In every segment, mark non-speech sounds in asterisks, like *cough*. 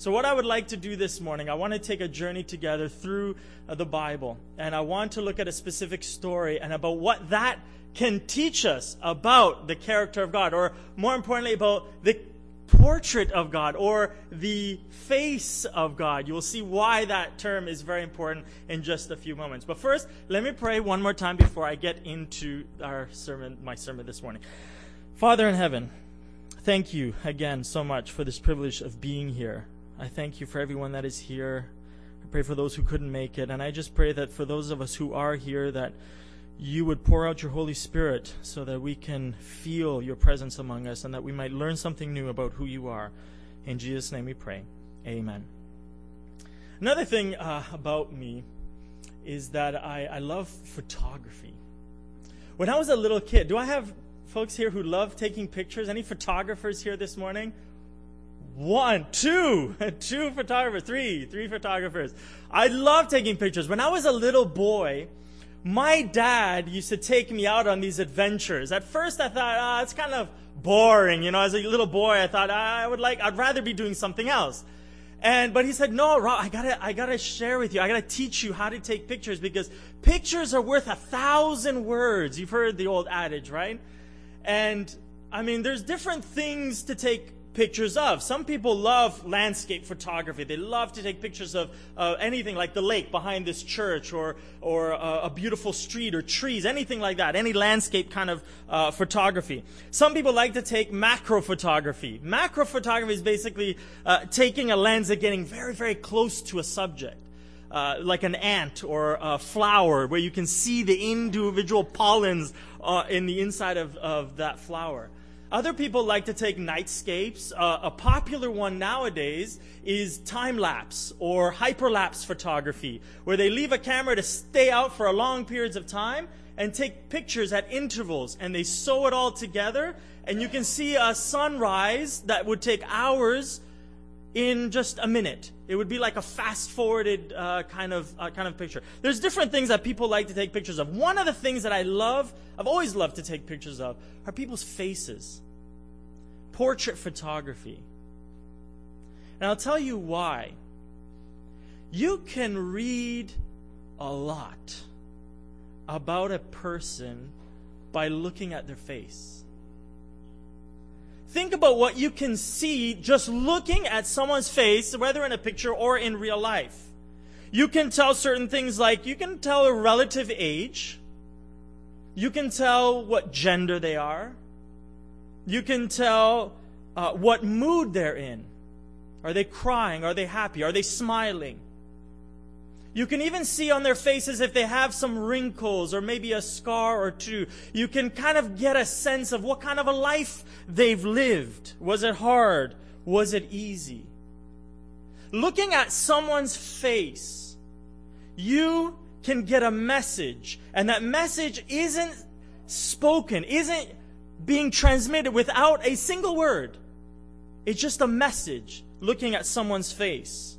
So, what I would like to do this morning, I want to take a journey together through uh, the Bible. And I want to look at a specific story and about what that can teach us about the character of God, or more importantly, about the portrait of God or the face of God. You will see why that term is very important in just a few moments. But first, let me pray one more time before I get into our sermon, my sermon this morning. Father in heaven, thank you again so much for this privilege of being here. I thank you for everyone that is here. I pray for those who couldn't make it. And I just pray that for those of us who are here, that you would pour out your Holy Spirit so that we can feel your presence among us and that we might learn something new about who you are. In Jesus' name we pray. Amen. Another thing uh, about me is that I, I love photography. When I was a little kid, do I have folks here who love taking pictures? Any photographers here this morning? One, two, *laughs* two photographers, three, three photographers. I love taking pictures. When I was a little boy, my dad used to take me out on these adventures. At first I thought, ah, it's kind of boring. You know, as a little boy, I thought I would like, I'd rather be doing something else. And, but he said, no, Rob, I gotta, I gotta share with you. I gotta teach you how to take pictures because pictures are worth a thousand words. You've heard the old adage, right? And, I mean, there's different things to take pictures of. Some people love landscape photography. They love to take pictures of uh, anything like the lake behind this church or, or uh, a beautiful street or trees, anything like that, any landscape kind of uh, photography. Some people like to take macro photography. Macro photography is basically uh, taking a lens and getting very, very close to a subject. Uh, like an ant or a flower, where you can see the individual pollens uh, in the inside of, of that flower. Other people like to take nightscapes. Uh, a popular one nowadays is time lapse or hyperlapse photography, where they leave a camera to stay out for long periods of time and take pictures at intervals and they sew it all together and you can see a sunrise that would take hours in just a minute. It would be like a fast forwarded uh, kind of uh, kind of picture. There's different things that people like to take pictures of. One of the things that I love, I've always loved to take pictures of, are people's faces. Portrait photography. And I'll tell you why. You can read a lot about a person by looking at their face. Think about what you can see just looking at someone's face, whether in a picture or in real life. You can tell certain things like you can tell a relative age. You can tell what gender they are. You can tell uh, what mood they're in. Are they crying? Are they happy? Are they smiling? You can even see on their faces if they have some wrinkles or maybe a scar or two. You can kind of get a sense of what kind of a life they've lived. Was it hard? Was it easy? Looking at someone's face, you can get a message, and that message isn't spoken, isn't being transmitted without a single word. It's just a message looking at someone's face.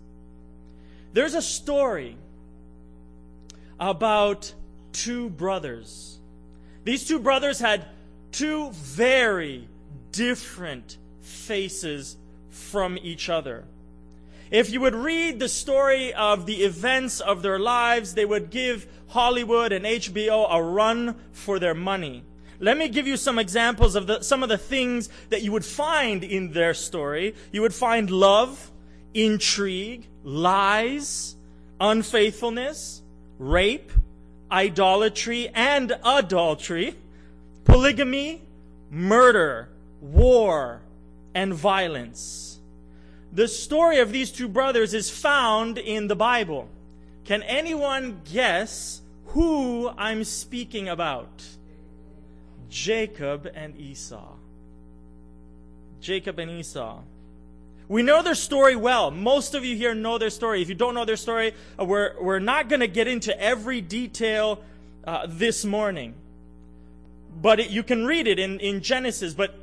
There's a story about two brothers. These two brothers had two very different faces from each other. If you would read the story of the events of their lives, they would give Hollywood and HBO a run for their money. Let me give you some examples of the, some of the things that you would find in their story. You would find love, intrigue, lies, unfaithfulness, rape, idolatry, and adultery, polygamy, murder, war, and violence. The story of these two brothers is found in the Bible. Can anyone guess who I'm speaking about? Jacob and Esau. Jacob and Esau. We know their story well. Most of you here know their story. If you don't know their story, uh, we're, we're not going to get into every detail uh, this morning. But it, you can read it in, in Genesis. But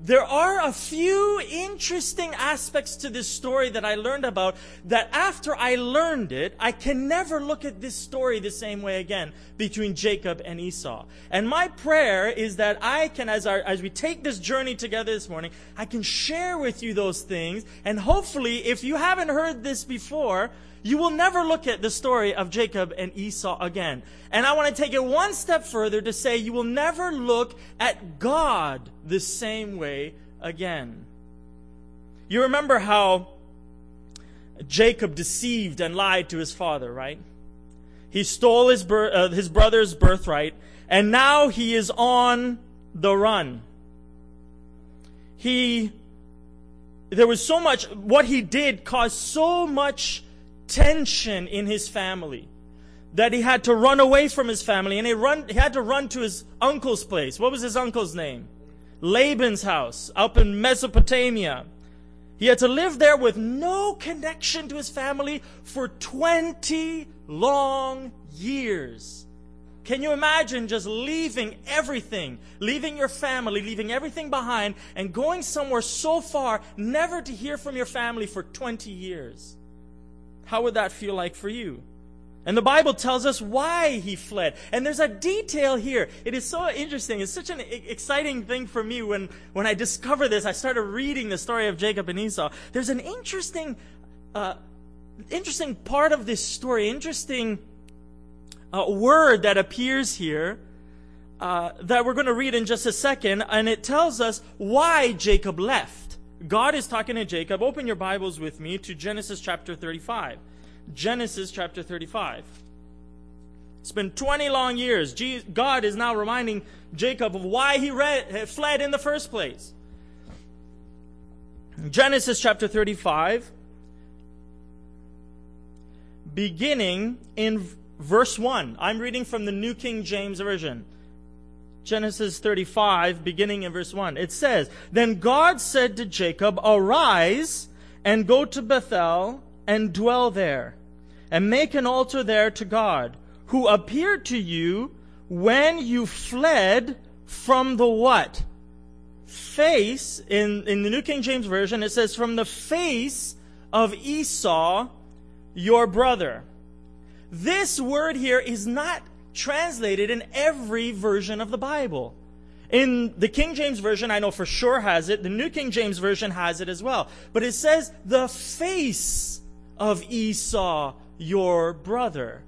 there are a few interesting aspects to this story that I learned about that after I learned it, I can never look at this story the same way again between Jacob and Esau. And my prayer is that I can, as, our, as we take this journey together this morning, I can share with you those things. And hopefully, if you haven't heard this before, you will never look at the story of Jacob and Esau again. And I want to take it one step further to say you will never look at God the same way again. You remember how Jacob deceived and lied to his father, right? He stole his, uh, his brother's birthright, and now he is on the run. He, there was so much, what he did caused so much tension in his family that he had to run away from his family and he, run, he had to run to his uncle's place. What was his uncle's name? Laban's house up in Mesopotamia. He had to live there with no connection to his family for 20 long years. Can you imagine just leaving everything, leaving your family, leaving everything behind, and going somewhere so far, never to hear from your family for 20 years? How would that feel like for you? And the Bible tells us why he fled. And there's a detail here. It is so interesting. It's such an exciting thing for me when, when I discover this. I started reading the story of Jacob and Esau. There's an interesting, uh, interesting part of this story, interesting uh, word that appears here uh, that we're going to read in just a second. And it tells us why Jacob left. God is talking to Jacob. Open your Bibles with me to Genesis chapter 35. Genesis chapter 35. It's been 20 long years. God is now reminding Jacob of why he fled in the first place. Genesis chapter 35, beginning in verse 1. I'm reading from the New King James Version. Genesis 35, beginning in verse 1. It says, Then God said to Jacob, Arise and go to Bethel and dwell there, and make an altar there to God, who appeared to you when you fled from the what? Face, in, in the New King James Version, it says, From the face of Esau, your brother. This word here is not translated in every version of the Bible. In the King James Version, I know for sure has it. The New King James Version has it as well. But it says, the face of Esau, your brother.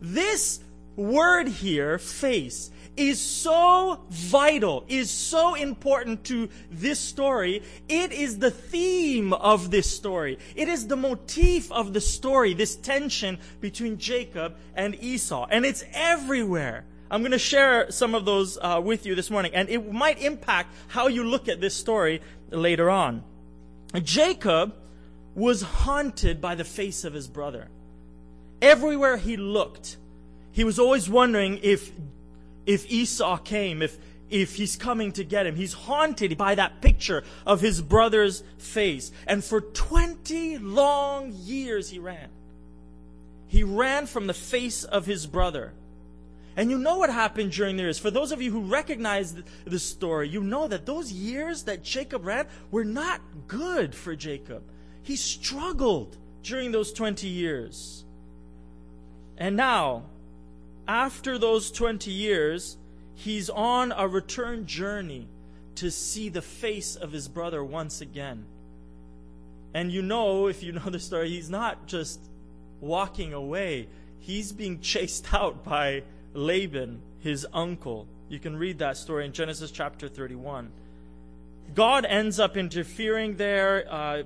This word here, face, is so vital, is so important to this story. It is the theme of this story. It is the motif of the story, this tension between Jacob and Esau. And it's everywhere. I'm going to share some of those uh, with you this morning, and it might impact how you look at this story later on. Jacob was haunted by the face of his brother. Everywhere he looked, he was always wondering if if Esau came, if, if he's coming to get him. He's haunted by that picture of his brother's face. And for 20 long years he ran. He ran from the face of his brother. And you know what happened during the years. For those of you who recognize the story, you know that those years that Jacob ran were not good for Jacob. He struggled during those 20 years. And now, after those 20 years, he's on a return journey to see the face of his brother once again. And you know, if you know the story, he's not just walking away, he's being chased *laughs* out by Laban, his uncle. You can read that story in Genesis chapter 31. God ends up interfering there. Uh,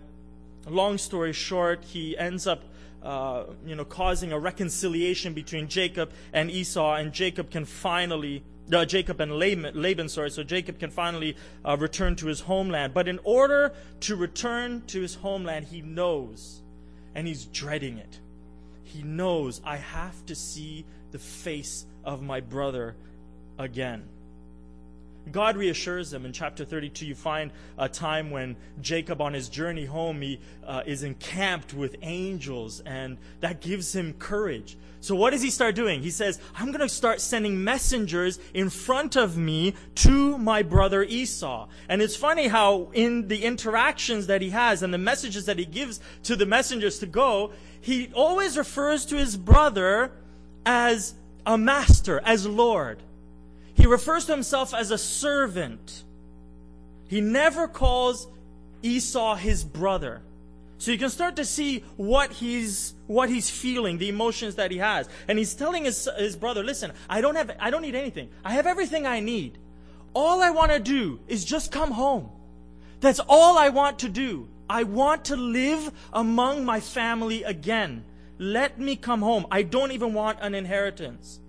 long story short, he ends up uh, you know, causing a reconciliation between Jacob and Esau, and Jacob can finally, uh, Jacob and Laban, Laban, sorry, so Jacob can finally uh, return to his homeland. But in order to return to his homeland, he knows, and he's dreading it. He knows, I have to see the face of my brother again. God reassures him. In chapter 32, you find a time when Jacob, on his journey home, he uh, is encamped with angels, and that gives him courage. So, what does he start doing? He says, I'm going to start sending messengers in front of me to my brother Esau. And it's funny how, in the interactions that he has and the messages that he gives to the messengers to go, he always refers to his brother as a master, as Lord. He refers to himself as a servant. He never calls Esau his brother. So you can start to see what he's what he's feeling, the emotions that he has. And he's telling his, his brother, listen, I don't have I don't need anything. I have everything I need. All I want to do is just come home. That's all I want to do. I want to live among my family again. Let me come home. I don't even want an inheritance.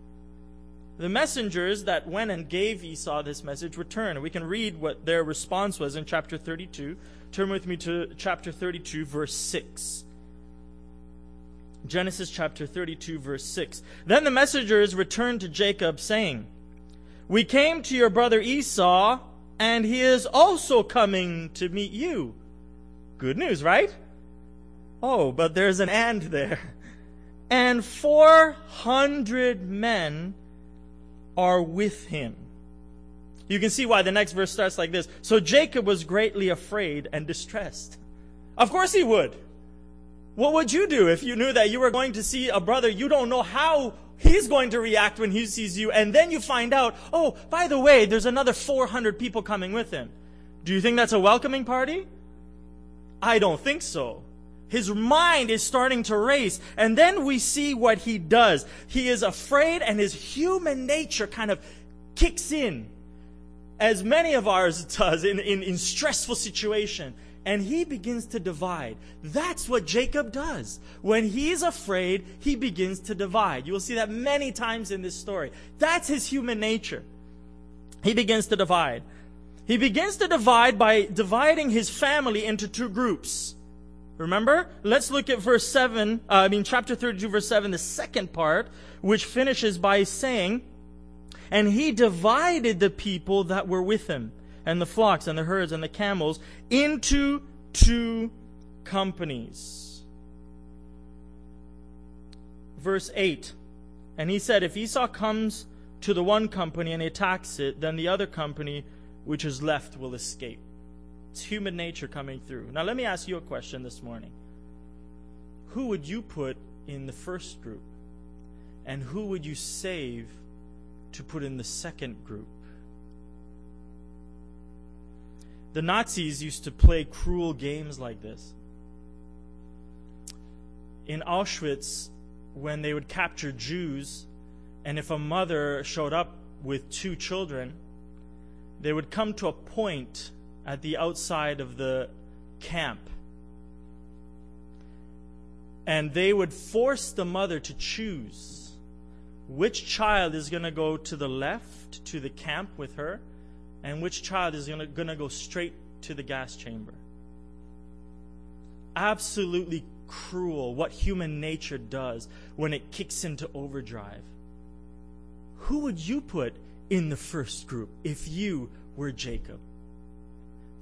The messengers that went and gave Esau this message returned. We can read what their response was in chapter 32. Turn with me to chapter 32, verse 6. Genesis chapter 32, verse 6. Then the messengers returned to Jacob, saying, We came to your brother Esau, and he is also coming to meet you. Good news, right? Oh, but there's an and there. And 400 men are with him. You can see why the next verse starts like this. So Jacob was greatly afraid and distressed. Of course he would. What would you do if you knew that you were going to see a brother you don't know how he's going to react when he sees you and then you find out, oh, by the way, there's another 400 people coming with him. Do you think that's a welcoming party? I don't think so. His mind is starting to race. And then we see what he does. He is afraid and his human nature kind of kicks in, as many of ours *laughs* does in, in, in stressful situation. And he begins to divide. That's what Jacob does. When he's afraid, he begins to divide. You will see that many times in this story. That's his human nature. He begins to divide. He begins to divide by dividing his family into two groups. Remember? Let's look at verse 7, uh, I mean, chapter 32, verse 7, the second part, which finishes by saying, And he divided the people that were with him, and the flocks, and the herds, and the camels, into two companies. Verse 8, And he said, If Esau comes to the one company and attacks it, then the other company which is left will escape. It's human nature coming through. Now, let me ask you a question this morning. Who would you put in the first group? And who would you save to put in the second group? The Nazis used to play cruel games like this. In Auschwitz, when they would capture Jews, and if a mother showed up with two children, they would come to a point at the outside of the camp. And they would force the mother to choose which child is going to go to the left to the camp with her and which child is going to go straight to the gas chamber. Absolutely cruel what human nature does when it kicks into overdrive. Who would you put in the first group if you were Jacob?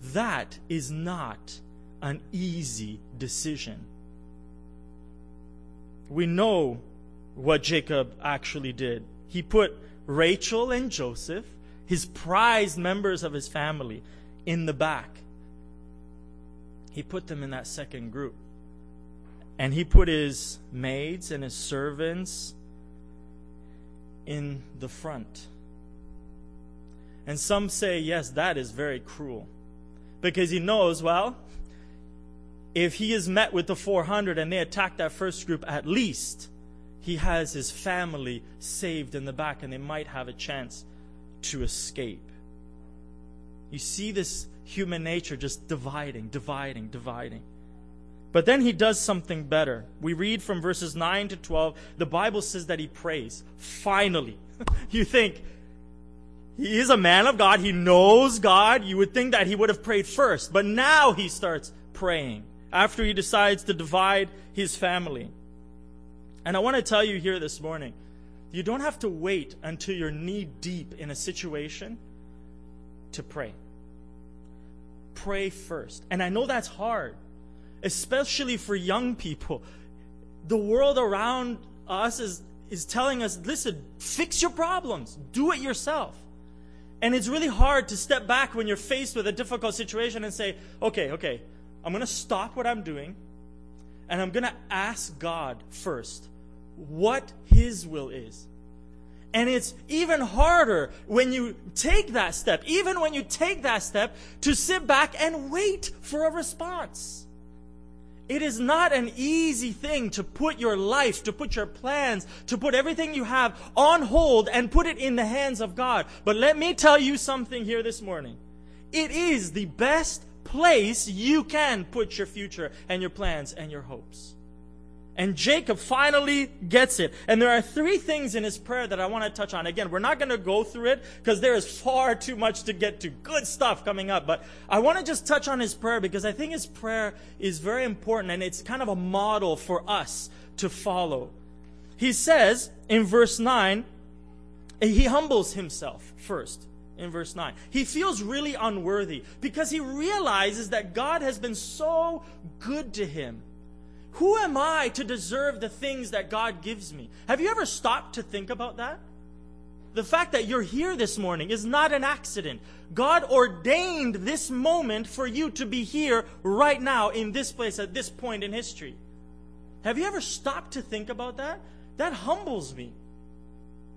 That is not an easy decision. We know what Jacob actually did. He put Rachel and Joseph, his prized members of his family, in the back. He put them in that second group. And he put his maids and his servants in the front. And some say, yes, that is very cruel because he knows, well, if he is met with the 400 and they attack that first group, at least he has his family saved in the back and they might have a chance to escape. You see this human nature just dividing, dividing, dividing. But then he does something better. We read from verses 9 to 12, the Bible says that he prays. Finally. *laughs* you think, he is a man of God. He knows God. You would think that he would have prayed first, but now he starts praying after he decides to divide his family. And I want to tell you here this morning, you don't have to wait until you're knee deep in a situation to pray. Pray first. And I know that's hard, especially for young people. The world around us is, is telling us listen, fix your problems, do it yourself. And it's really hard to step back when you're faced with a difficult situation and say, okay, okay, I'm going to stop what I'm doing and I'm going to ask God first what His will is. And it's even harder when you take that step, even when you take that step, to sit back and wait for a response. It is not an easy thing to put your life, to put your plans, to put everything you have on hold and put it in the hands of God. But let me tell you something here this morning. It is the best place you can put your future and your plans and your hopes. And Jacob finally gets it. And there are three things in his prayer that I want to touch on. Again, we're not going to go through it because there is far too much to get to. Good stuff coming up. But I want to just touch on his prayer because I think his prayer is very important and it's kind of a model for us to follow. He says in verse 9, he humbles himself first in verse 9. He feels really unworthy because he realizes that God has been so good to him who am I to deserve the things that God gives me? Have you ever stopped to think about that? The fact that you're here this morning is not an accident. God ordained this moment for you to be here right now in this place at this point in history. Have you ever stopped to think about that? That humbles me.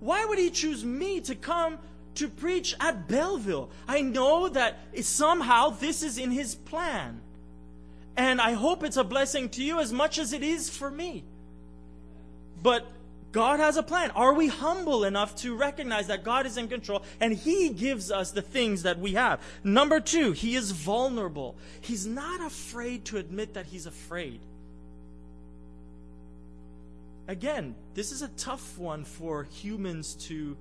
Why would He choose me to come to preach at Belleville? I know that somehow this is in His plan. And I hope it's a blessing to you as much as it is for me. But God has a plan. Are we humble enough to recognize that God is in control and He gives us the things that we have? Number two, He is vulnerable. He's not afraid to admit that He's afraid. Again, this is a tough one for humans to,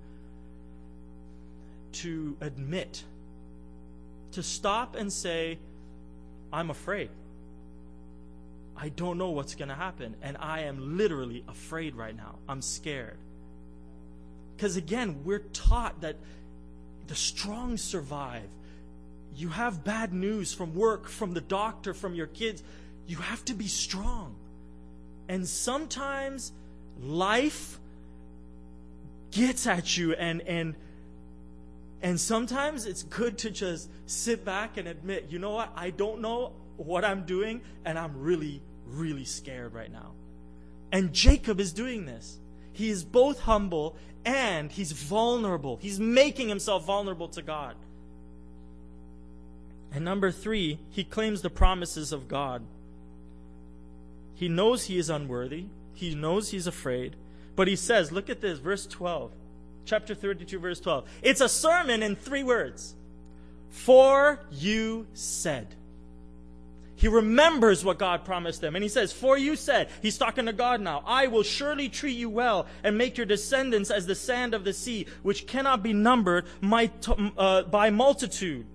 to admit. To stop and say, I'm afraid. I don't know what's going to happen. And I am literally afraid right now. I'm scared. Because again, we're taught that the strong survive. You have bad news from work, from the doctor, from your kids. You have to be strong. And sometimes life gets at you and and and sometimes it's good to just sit back and admit, you know what? I don't know what I'm doing, and I'm really, really scared right now. And Jacob is doing this. He is both humble and he's vulnerable. He's making himself vulnerable to God. And number three, he claims the promises of God. He knows he is unworthy, he knows he's afraid, but he says, look at this, verse 12, chapter 32, verse 12. It's a sermon in three words. For you said. He remembers what God promised him. And he says, For you said, he's talking to God now, I will surely treat you well and make your descendants as the sand of the sea, which cannot be numbered uh, by multitude.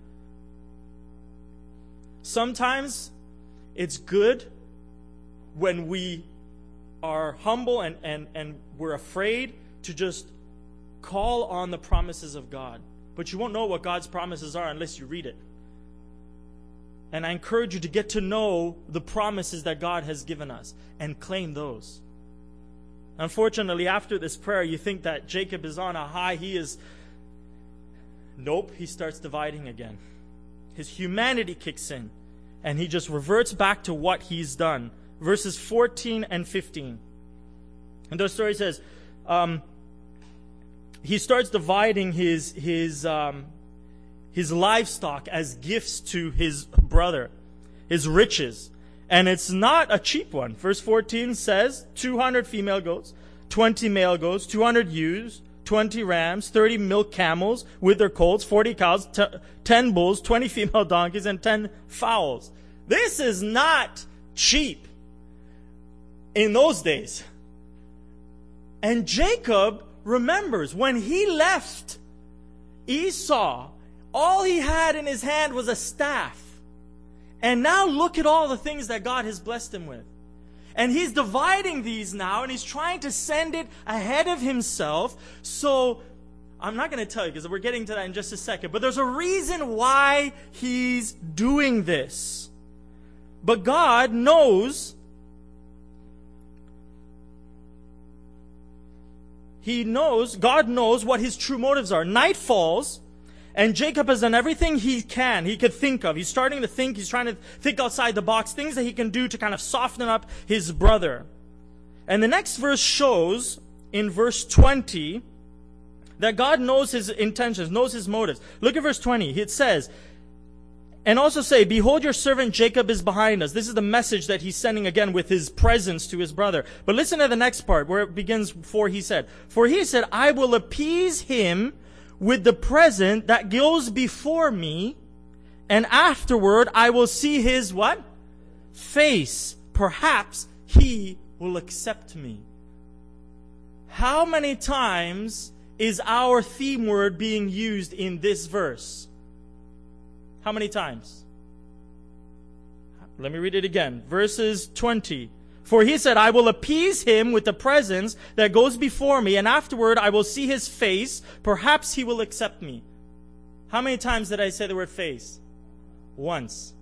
Sometimes it's good when we are humble and, and, and we're afraid to just call on the promises of God. But you won't know what God's promises are unless you read it. And I encourage you to get to know the promises that God has given us and claim those. Unfortunately, after this prayer, you think that Jacob is on a high. He is. Nope, he starts dividing again. His humanity kicks in, and he just reverts back to what he's done. Verses 14 and 15. And the story says, um, he starts dividing his, his, um, his livestock as gifts to his brother, his riches. And it's not a cheap one. Verse 14 says 200 female goats, 20 male goats, 200 ewes, 20 rams, 30 milk camels with their colts, 40 cows, t- 10 bulls, 20 *laughs* female donkeys, and 10 foals. This is not cheap in those days. And Jacob remembers when he left Esau all he had in his hand was a staff. And now look at all the things that God has blessed him with. And he's dividing these now and he's trying to send it ahead of himself. So I'm not going to tell you because we're getting to that in just a second, but there's a reason why he's doing this. But God knows He knows, God knows what his true motives are. Night falls, and Jacob has done everything he can, he could think of. He's starting to think, he's trying to think outside the box, things that he can do to kind of soften up his brother. And the next verse shows, in verse 20, that God knows his intentions, knows his motives. Look at verse 20. It says, and also say, Behold, your servant Jacob is behind us. This is the message that he's sending again with his presence to his brother. But listen to the next part where it begins, for he said, For he said, I will appease him with the present that goes before me, and afterward I will see his what? Face. Perhaps he will accept me. How many times is our theme word being used in this verse? How many times? Let me read it again. Verses 20. For he said, I will appease him with the presence that goes before me, and afterward I will see his face. Perhaps he will accept me. How many times did I say the word face? Once.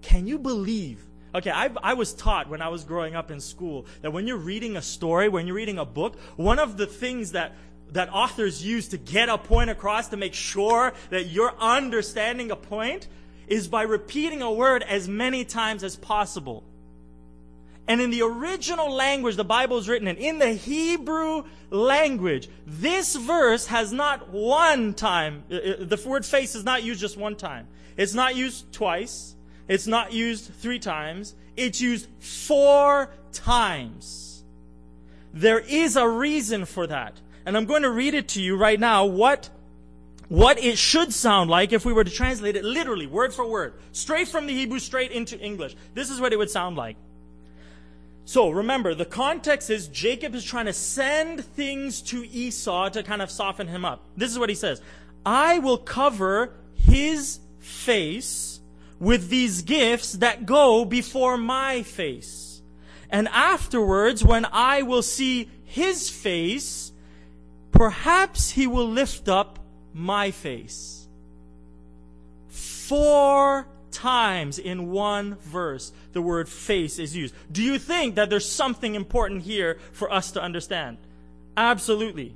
Can you believe? Okay, I, I was taught when I was growing up in school that when you're reading a story, when you're reading a book, one of the things that that authors use to get a point across to make sure that you're understanding a point is by repeating a word as many times as possible. And in the original language the Bible is written in, in the Hebrew language, this verse has not one time, uh, uh, the word face is not used just one time. It's not used twice. It's not used three times. It's used four times. There is a reason for that. And I'm going to read it to you right now what, what it should sound like if we were to translate it literally, word for word, straight from the Hebrew, straight into English. This is what it would sound like. So remember, the context is Jacob is trying to send things to Esau to kind of soften him up. This is what he says. I will cover his face with these gifts that go before my face. And afterwards, when I will see his face, perhaps he will lift up my face. Four times in one verse, the word face is used. Do you think that there's something important here for us to understand? Absolutely.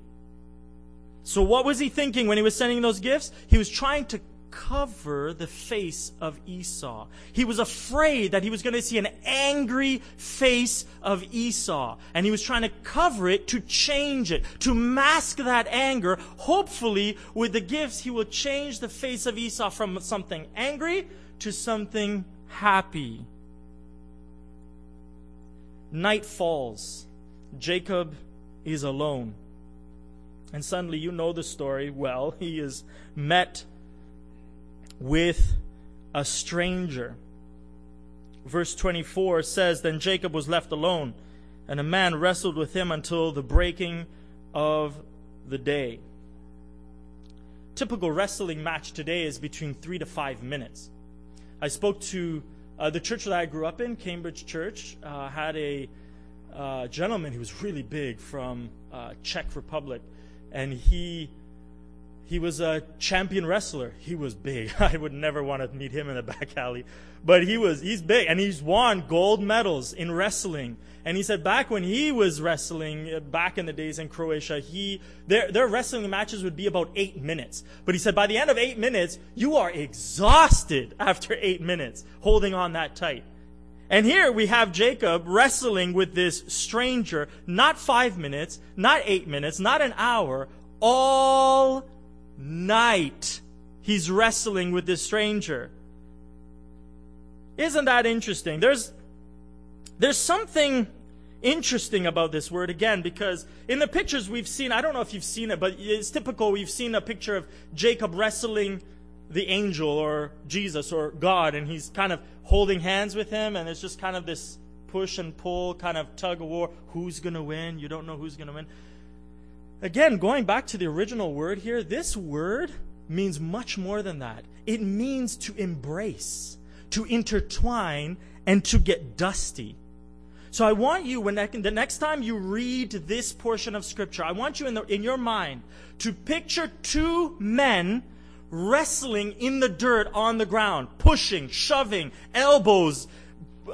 So what was he thinking when he was sending those gifts? He was trying to cover the face of Esau. He was afraid that he was going to see an angry face of Esau. And he was trying to cover it to change it, to mask that anger. Hopefully, with the gifts, he will change the face of Esau from something angry to something happy. Night falls. Jacob is alone. And suddenly, you know the story well. He is met with a stranger. Verse 24 says, Then Jacob was left alone, and a man wrestled with him until the breaking of the day. Typical wrestling match today is between three to five minutes. I spoke to uh, the church that I grew up in, Cambridge Church, uh, had a uh, gentleman who was really big from uh, Czech Republic, and he he was a champion wrestler. He was big. *laughs* I would never want to meet him in the back alley. But he was, he's big and he's won gold medals in wrestling. And he said back when he was wrestling, uh, back in the days in Croatia, he, their, their wrestling matches would be about eight minutes. But he said by the end of eight minutes, you are exhausted *laughs* after eight minutes holding on that tight. And here we have Jacob wrestling with this stranger, not five minutes, not eight minutes, not an hour, all night he's wrestling with this stranger. Isn't that interesting? There's, there's something interesting about this word again because in the pictures we've seen, I don't know if you've seen it, but it's typical. We've seen a picture of Jacob wrestling the angel or Jesus or God, and he's kind of holding hands with him, and it's just kind of this push and pull kind of tug of war. Who's going to win? You don't know who's going to win. Again, going back to the original word here, this word means much more than that. It means to embrace, to intertwine, and to get dusty. So I want you, when the next time you read this portion of Scripture, I want you in, the, in your mind to picture two men wrestling in the dirt on the ground, pushing, shoving, elbows.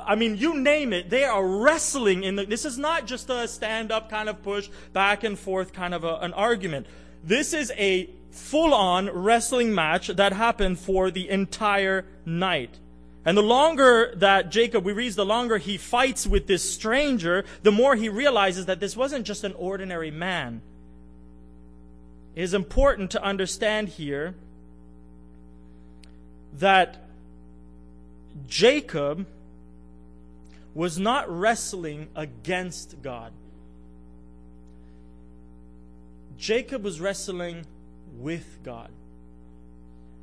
I mean, you name it. They are wrestling in the. This is not just a stand up kind of push, back and forth kind of a, an argument. This is a full on wrestling match that happened for the entire night. And the longer that Jacob, we read, the longer he fights with this stranger, the more he realizes that this wasn't just an ordinary man. It is important to understand here that Jacob was not wrestling against God. Jacob was wrestling with God.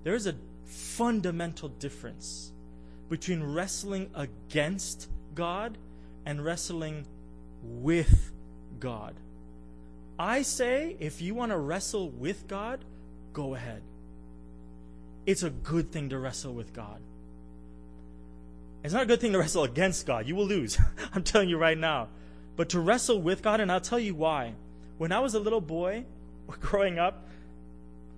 There is a fundamental difference between wrestling against God and wrestling with God. I say, if you want to wrestle with God, go ahead. It's a good thing to wrestle with God. It's not a good thing to wrestle against God. You will lose. *laughs* I'm telling you right now. But to wrestle with God, and I'll tell you why. When I was a little boy, *laughs* growing up,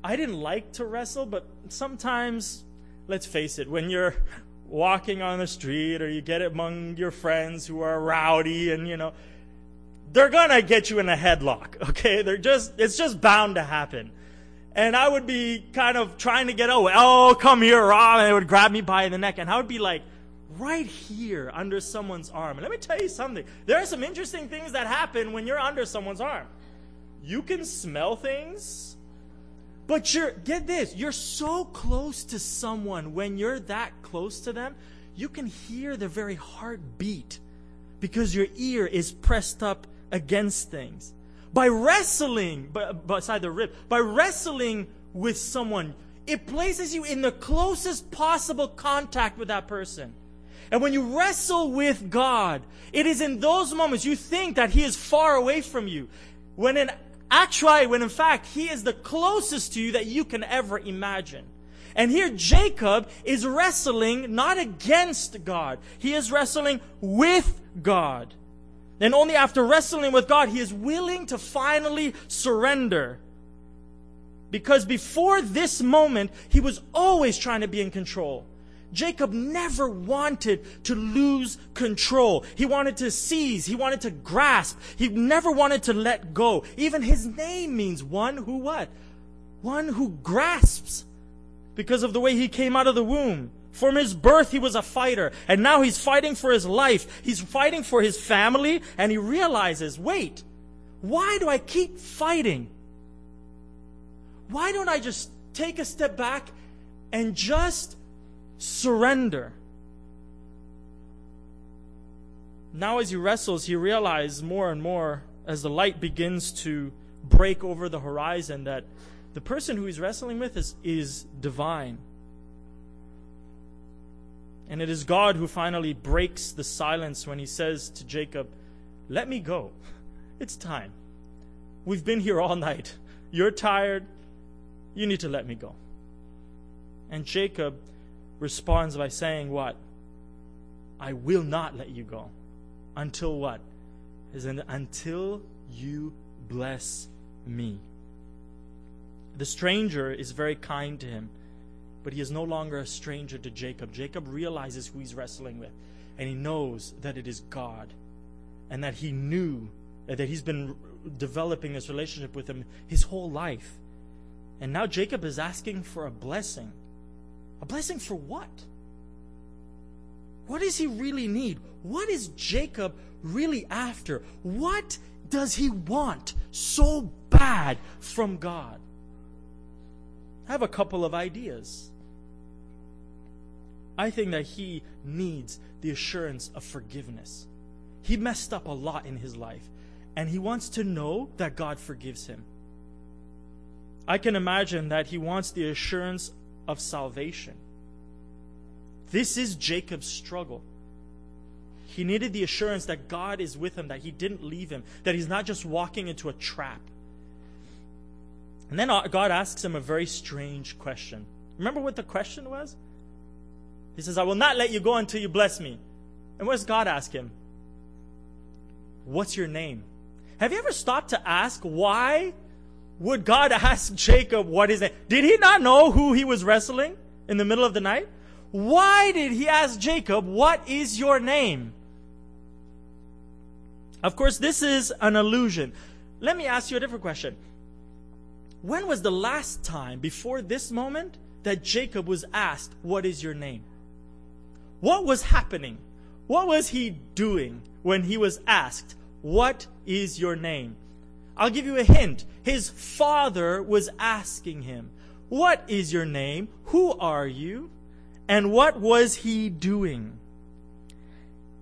I didn't like to wrestle, but sometimes, let's face it, when you're *laughs* walking on the street or you get among your friends who are rowdy and, you know, they're gonna get you in a headlock, okay? They're just, it's just bound to happen. And I would be kind of trying to get away. Oh, come here, Rob. And they would grab me by the neck. And I would be like, right here under someone's arm. And let me tell you something. There are some interesting things that happen when you're under someone's arm. You can smell things but you're, get this, you're so close to someone when you're that close to them, you can hear their very heartbeat because your ear is pressed up against things. By wrestling, beside the rib, by wrestling with someone, it places you in the closest possible contact with that person. And when you wrestle with God, it is in those moments you think that He is far away from you. When in actually, when in fact, he is the closest to you that you can ever imagine. And here Jacob is wrestling not against God. He is wrestling with God. And only after wrestling with God, he is willing to finally surrender. Because before this moment, he was always trying to be in control. Jacob never wanted to lose control. He wanted to seize. He wanted to grasp. He never wanted to let go. Even his name means one who what? One who grasps. Because of the way he came out of the womb. From his birth, he was a fighter. And now he's fighting for his life. He's fighting for his family. And he realizes, wait, why do I keep fighting? Why don't I just take a step back and just surrender. Now, as he wrestles, he realizes more and more as the light begins to break over the horizon that the person who he's wrestling with is, is divine. And it is God who finally breaks the silence when he says to Jacob, Let me go. It's time. We've been here all night. You're tired. You need to let me go. And Jacob responds by saying, What? I will not let you go. Until what? Is until you bless me. The stranger is very kind to him, but he is no longer a stranger to Jacob. Jacob realizes who he's wrestling with, and he knows that it is God, and that he knew that he's been developing this relationship with him his whole life. And now Jacob is asking for a blessing. A blessing for what? What does he really need? What is Jacob really after? What does he want so bad from God? I have a couple of ideas. I think that he needs the assurance of forgiveness. He messed up a lot in his life, and he wants to know that God forgives him. I can imagine that he wants the assurance of salvation. This is Jacob's struggle. He needed the assurance that God is with him, that he didn't leave him, that he's not just walking into a trap. And then uh, God asks him a very strange question. Remember what the question was? He says, I will not let you go until you bless me. And what does God ask him? What's your name? Have you ever stopped to ask why would God ask Jacob what his name? Did he not know who he was wrestling in the middle of the night? Why did he ask Jacob, What is your name? Of course, this is an illusion. Let me ask you a different question. When was the last time before this moment that Jacob was asked, What is your name? What was happening? What was he doing when he was asked, What is your name? I'll give you a hint. His father was asking him, What is your name? Who are you? And what was he doing?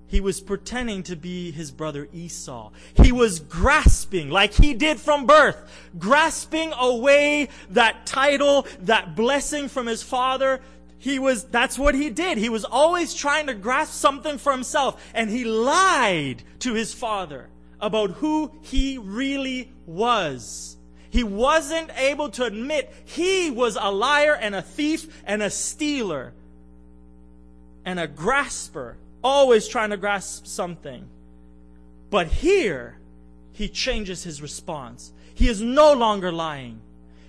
He was pretending to be his brother Esau. He was grasping, like he did from birth, grasping away that title, that blessing from his father. He was, that's what he did. He was always trying to grasp something for himself. And he lied to his father about who he really was. He wasn't able to admit he was a liar and a thief and a stealer and a grasper always trying to grasp something. But here, he changes his response. He is no longer lying.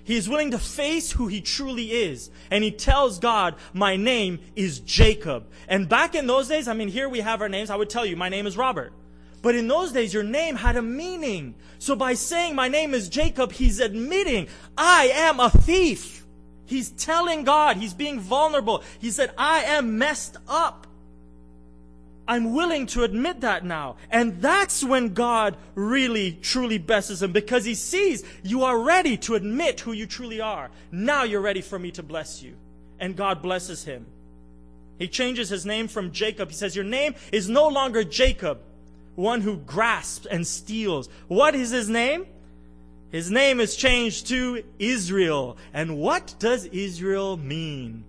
He is willing to face who he truly is. And he tells God, my name is Jacob. And back in those days, I mean, here we have our names. I would tell you, my name is Robert. But in those days, your name had a meaning. So by saying my name is Jacob, he's admitting, I am a thief. He's telling God, he's being vulnerable. He said, I am messed up. I'm willing to admit that now. And that's when God really, truly blesses him because he sees you are ready to admit who you truly are. Now you're ready for me to bless you. And God blesses him. He changes his name from Jacob. He says, Your name is no longer Jacob, one who grasps and steals. What is his name? His name is changed to Israel. And what does Israel mean?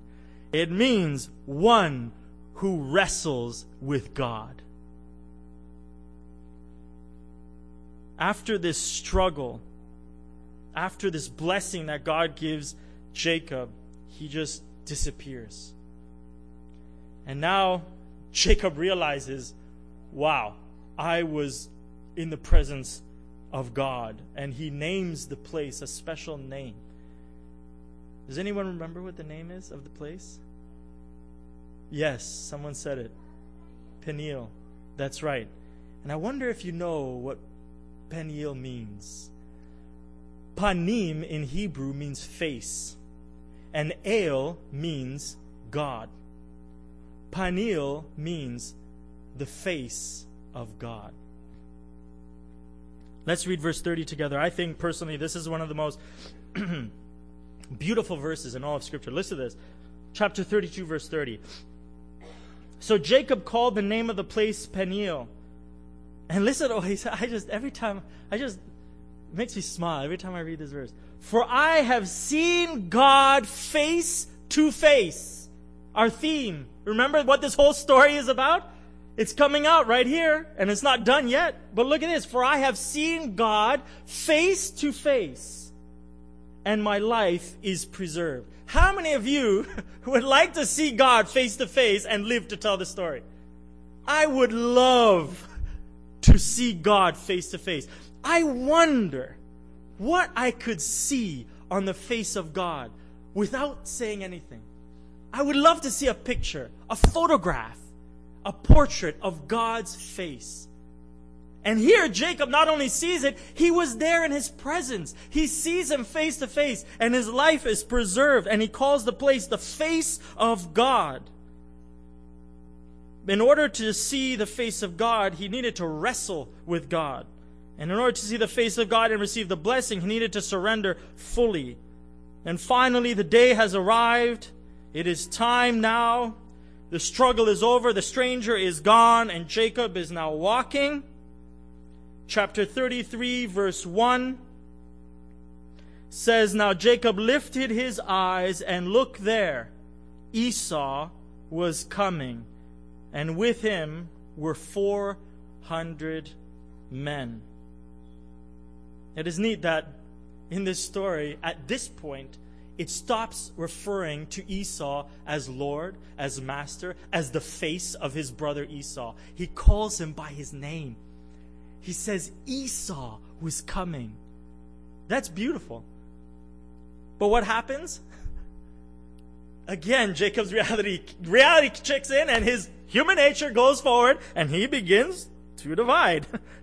It means one who wrestles with God. After this struggle, after this blessing that God gives Jacob, he just disappears. And now Jacob realizes, wow, I was in the presence of God. And he names the place a special name. Does anyone remember what the name is of the place? Yes, someone said it. Peniel. That's right. And I wonder if you know what Peniel means. Panim in Hebrew means face, and El means God. Peniel means the face of God. Let's read verse 30 together. I think personally this is one of the most *clears throat* beautiful verses in all of Scripture. Listen to this. Chapter 32, verse 30. So Jacob called the name of the place Peniel. And listen, oh, he said, I just, every time, I just, makes me smile every time I read this verse. For I have seen God face to face. Our theme. Remember what this whole story is about? It's coming out right here, and it's not done yet. But look at this. For I have seen God face to face, and my life is preserved. How many of you *laughs* would like to see God face to face and live to tell the story? I would love to see God face to face. I wonder what I could see on the face of God without saying anything. I would love to see a picture, a photograph, a portrait of God's face. And here Jacob not only sees it, he was there in his presence. He sees him face to face and his life is preserved and he calls the place the face of God. In order to see the face of God, he needed to wrestle with God. And in order to see the face of God and receive the blessing, he needed to surrender fully. And finally, the day has arrived. It is time now. The struggle is over. The stranger is gone and Jacob is now walking chapter 33, verse 1 says, Now Jacob lifted his eyes and looked there. Esau was coming, and with him were 400 men. It is neat that in this story, at this point, it stops referring to Esau as Lord, as Master, as the face of his brother Esau. He calls him by his name. he says Esau was coming. That's beautiful. But what happens? *laughs* Again, Jacob's reality reality checks in and his human nature goes forward and he begins to divide. *laughs*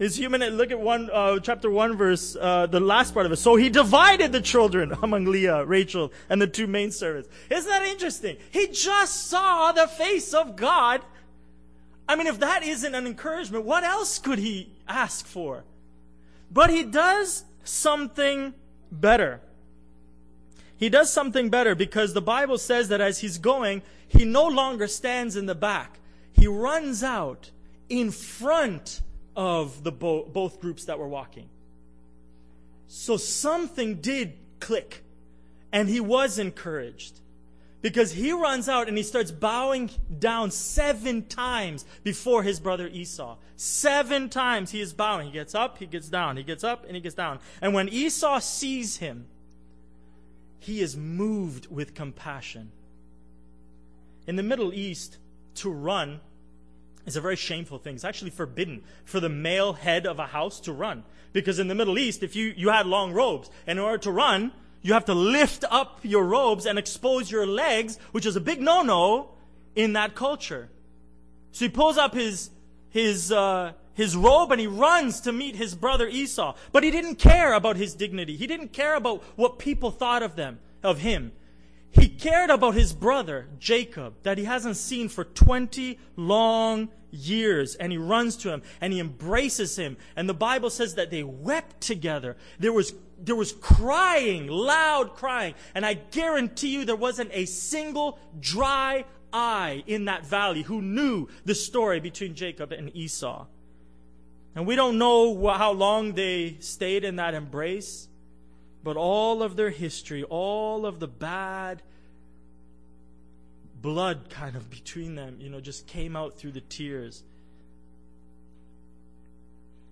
His human look at one uh, chapter one verse uh, the last part of it. So he divided the children *laughs* among Leah, Rachel, and the two main servants. Isn't that interesting? He just saw the face of God. I mean, if that isn't an encouragement, what else could he ask for? But he does something better. He does something better because the Bible says that as he's going, he no longer stands in the back. He runs out in front of the bo- both groups that were walking. So something did click, and he was encouraged because he runs out and he starts bowing down seven times before his brother Esau. Seven times he is bowing. He gets up, he gets down, he gets up, and he gets down. And when Esau sees him, he is moved with compassion. In the Middle East, to run is a very shameful thing. It's actually forbidden for the male head of a house to run. Because in the Middle East, if you, you had long robes, and in order to run, you have to lift up your robes and expose your legs, which is a big no-no in that culture. So he pulls up his, his, uh, his robe and he runs to meet his brother Esau. But he didn't care about his dignity. He didn't care about what people thought of them, of him. He cared about his brother, Jacob, that he hasn't seen for 20 long years. And he runs to him and he embraces him. And the Bible says that they wept together. There was, there was crying, loud crying. And I guarantee you there wasn't a single dry eye in that valley who knew the story between Jacob and Esau. And we don't know how long they stayed in that embrace, but all of their history, all of the bad blood kind of between them, you know, just came out through the tears.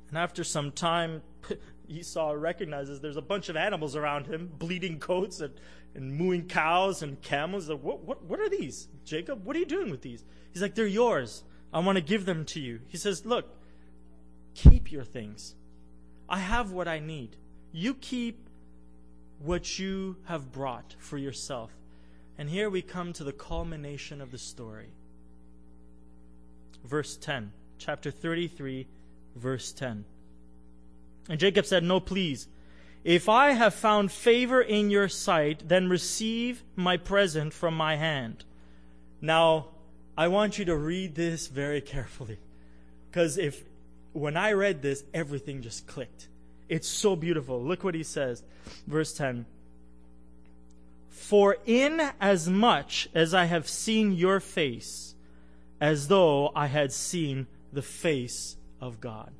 And after some time, *laughs* Esau recognizes there's a bunch of animals around him, bleeding goats and, and mooing cows and camels. Like, what, what, what are these? Jacob, what are you doing with these? He's like, they're yours. I want to give them to you. He says, look, keep your things. I have what I need. You keep what you have brought for yourself. And here we come to the culmination of the story. Verse 10, chapter 33, verse 10. And Jacob said, No, please. If I have found favor in your sight, then receive my present from my hand. Now, I want you to read this very *laughs* carefully. Because if when I read this, everything just clicked. It's so beautiful. Look what he says. Verse 10. For in as much as I have seen your face, as though I had seen the face of God.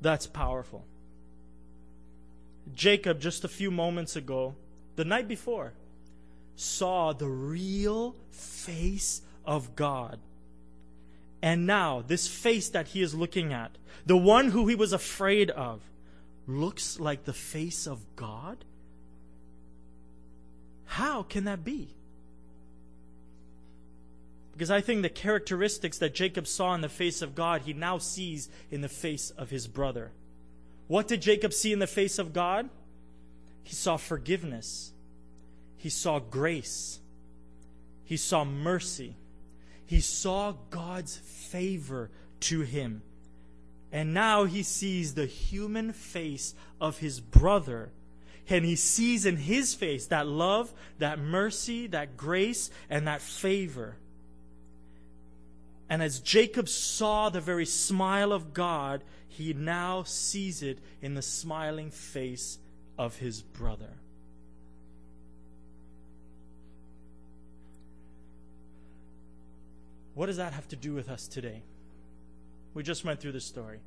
That's powerful. Jacob, just a few moments ago, the night before, saw the real face of God. And now, this face that he is looking at, the one who he was afraid of, looks like the face of God? How can that be? Because I think the characteristics that Jacob saw in the face of God, he now sees in the face of his brother. What did Jacob see in the face of God? He saw forgiveness, he saw grace, he saw mercy, he saw God's favor to him. And now he sees the human face of his brother. And he sees in his face that love, that mercy, that grace, and that favor. And as Jacob saw the very smile of God, he now sees it in the smiling face of his brother. What does that have to do with us today? We just went through the story.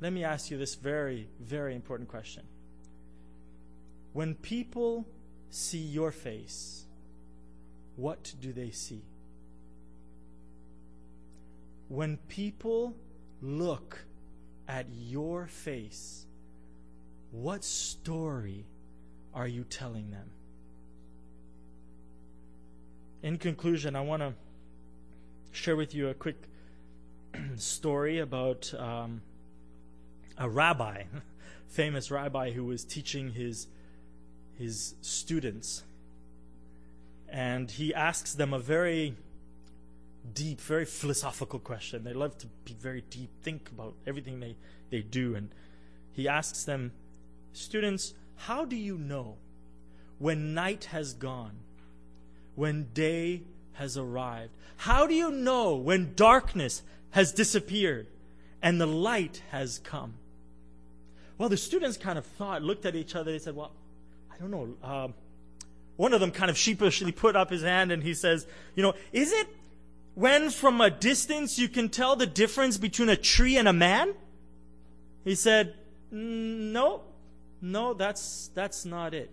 Let me ask you this very, very important question. When people see your face, what do they see? When people look at your face, what story are you telling them? In conclusion, I want to share with you a quick *clears throat* story about um, a rabbi, *laughs* famous rabbi who was teaching his his students, and he asks them a very deep, very philosophical question. They love to be very deep, think about everything they, they do. And he asks them, Students, how do you know when night has gone, when day has arrived? How do you know when darkness has disappeared and the light has come? Well, the students kind of thought, looked at each other, they said, Well, I don't know. Um, one of them kind of sheepishly put up his hand and he says, You know, is it when from a distance you can tell the difference between a tree and a man? He said, No, no, that's, that's not it.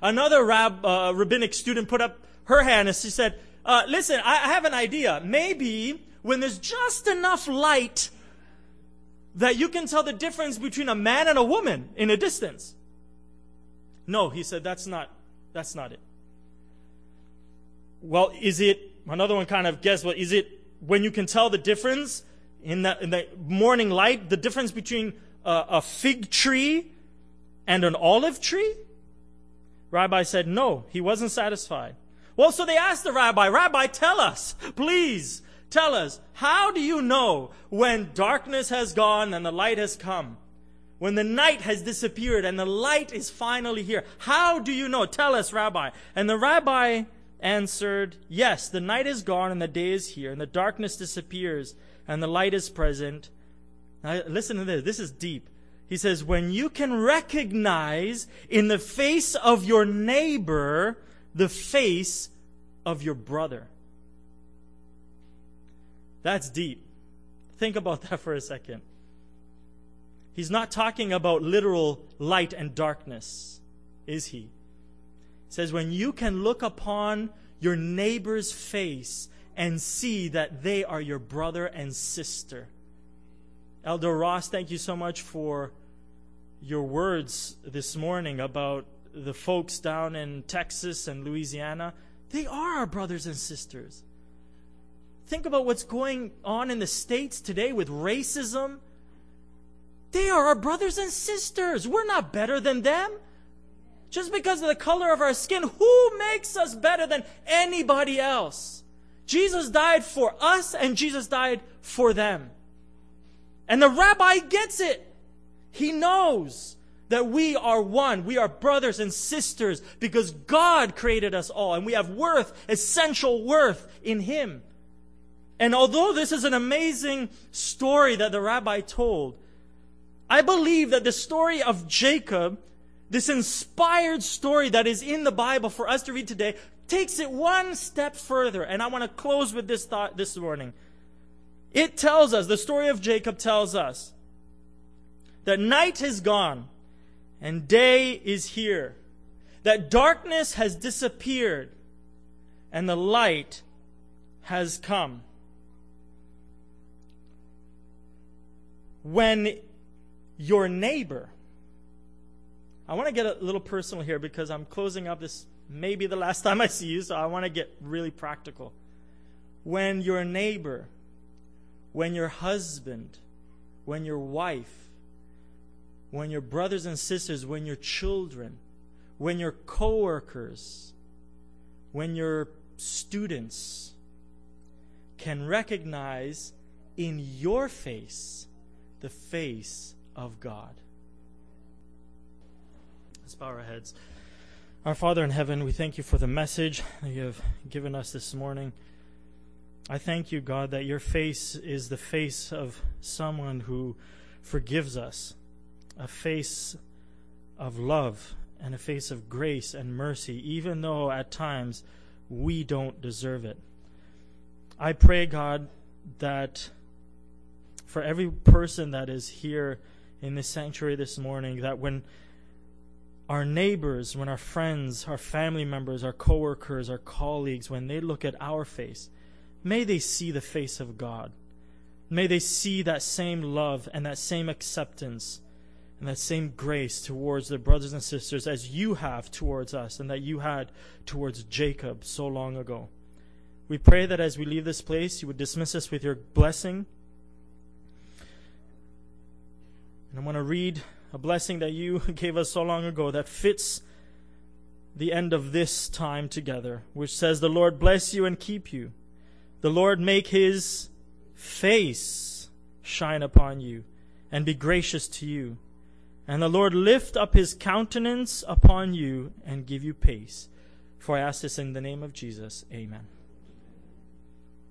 Another rab, uh, rabbinic student put up her hand and she said, uh, Listen, I, I have an idea. Maybe when there's just enough light that you can tell the difference between a man and a woman in a distance. No, he said, that's not, that's not it. Well, is it another one kind of guess what is it when you can tell the difference in the, in the morning light, the difference between a, a fig tree and an olive tree? Rabbi said no, he wasn't satisfied. Well, so they asked the rabbi, Rabbi, tell us, please, tell us, how do you know when darkness has gone and the light has come? When the night has disappeared and the light is finally here. How do you know? Tell us, Rabbi. And the rabbi answered, Yes, the night is gone and the day is here, and the darkness disappears and the light is present. Now, listen to this. This is deep. He says, When you can recognize in the face of your neighbor the face of your brother. That's deep. Think about that for a second. He's not talking about literal light and darkness, is he? He says, when you can look upon your neighbor's face and see that they are your brother and sister. Elder Ross, thank you so much for your words this morning about the folks down in Texas and Louisiana. They are our brothers and sisters. Think about what's going on in the States today with racism. They are our brothers and sisters. We're not better than them. Just because of the color of our skin, who makes us better than anybody else? Jesus died for us and Jesus died for them. And the rabbi gets it. He knows that we are one. We are brothers and sisters because God created us all and we have worth, essential worth in Him. And although this is an amazing story that the rabbi told, I believe that the story of Jacob this inspired story that is in the Bible for us to read today takes it one step further. And I want to close with this thought this morning. It tells us, the story of Jacob tells us that night is gone and day is here. That darkness has disappeared and the light has come. When your neighbor I want to get a little personal here because I'm closing up this maybe the last time I see you, so I want to get really practical. When your neighbor, when your husband, when your wife, when your brothers and sisters, when your children, when your coworkers, when your students can recognize in your face the face of God. Let's bow our heads. Our Father in heaven, we thank you for the message that you have given us this morning. I thank you, God, that your face is the face of someone who forgives us, a face of love and a face of grace and mercy, even though at times we don't deserve it. I pray, God, that for every person that is here in this sanctuary this morning, that when our neighbors, when our friends, our family members, our coworkers, our colleagues, when they look at our face, may they see the face of God. May they see that same love and that same acceptance and that same grace towards their brothers and sisters as you have towards us and that you had towards Jacob so long ago. We pray that as we leave this place, you would dismiss us with your blessing And I want to read a blessing that you *laughs* gave us so long ago that fits the end of this time together, which says, The Lord bless you and keep you. The Lord make his face shine upon you and be gracious to you. And the Lord lift up his countenance upon you and give you peace. For I ask this in the name of Jesus. Amen.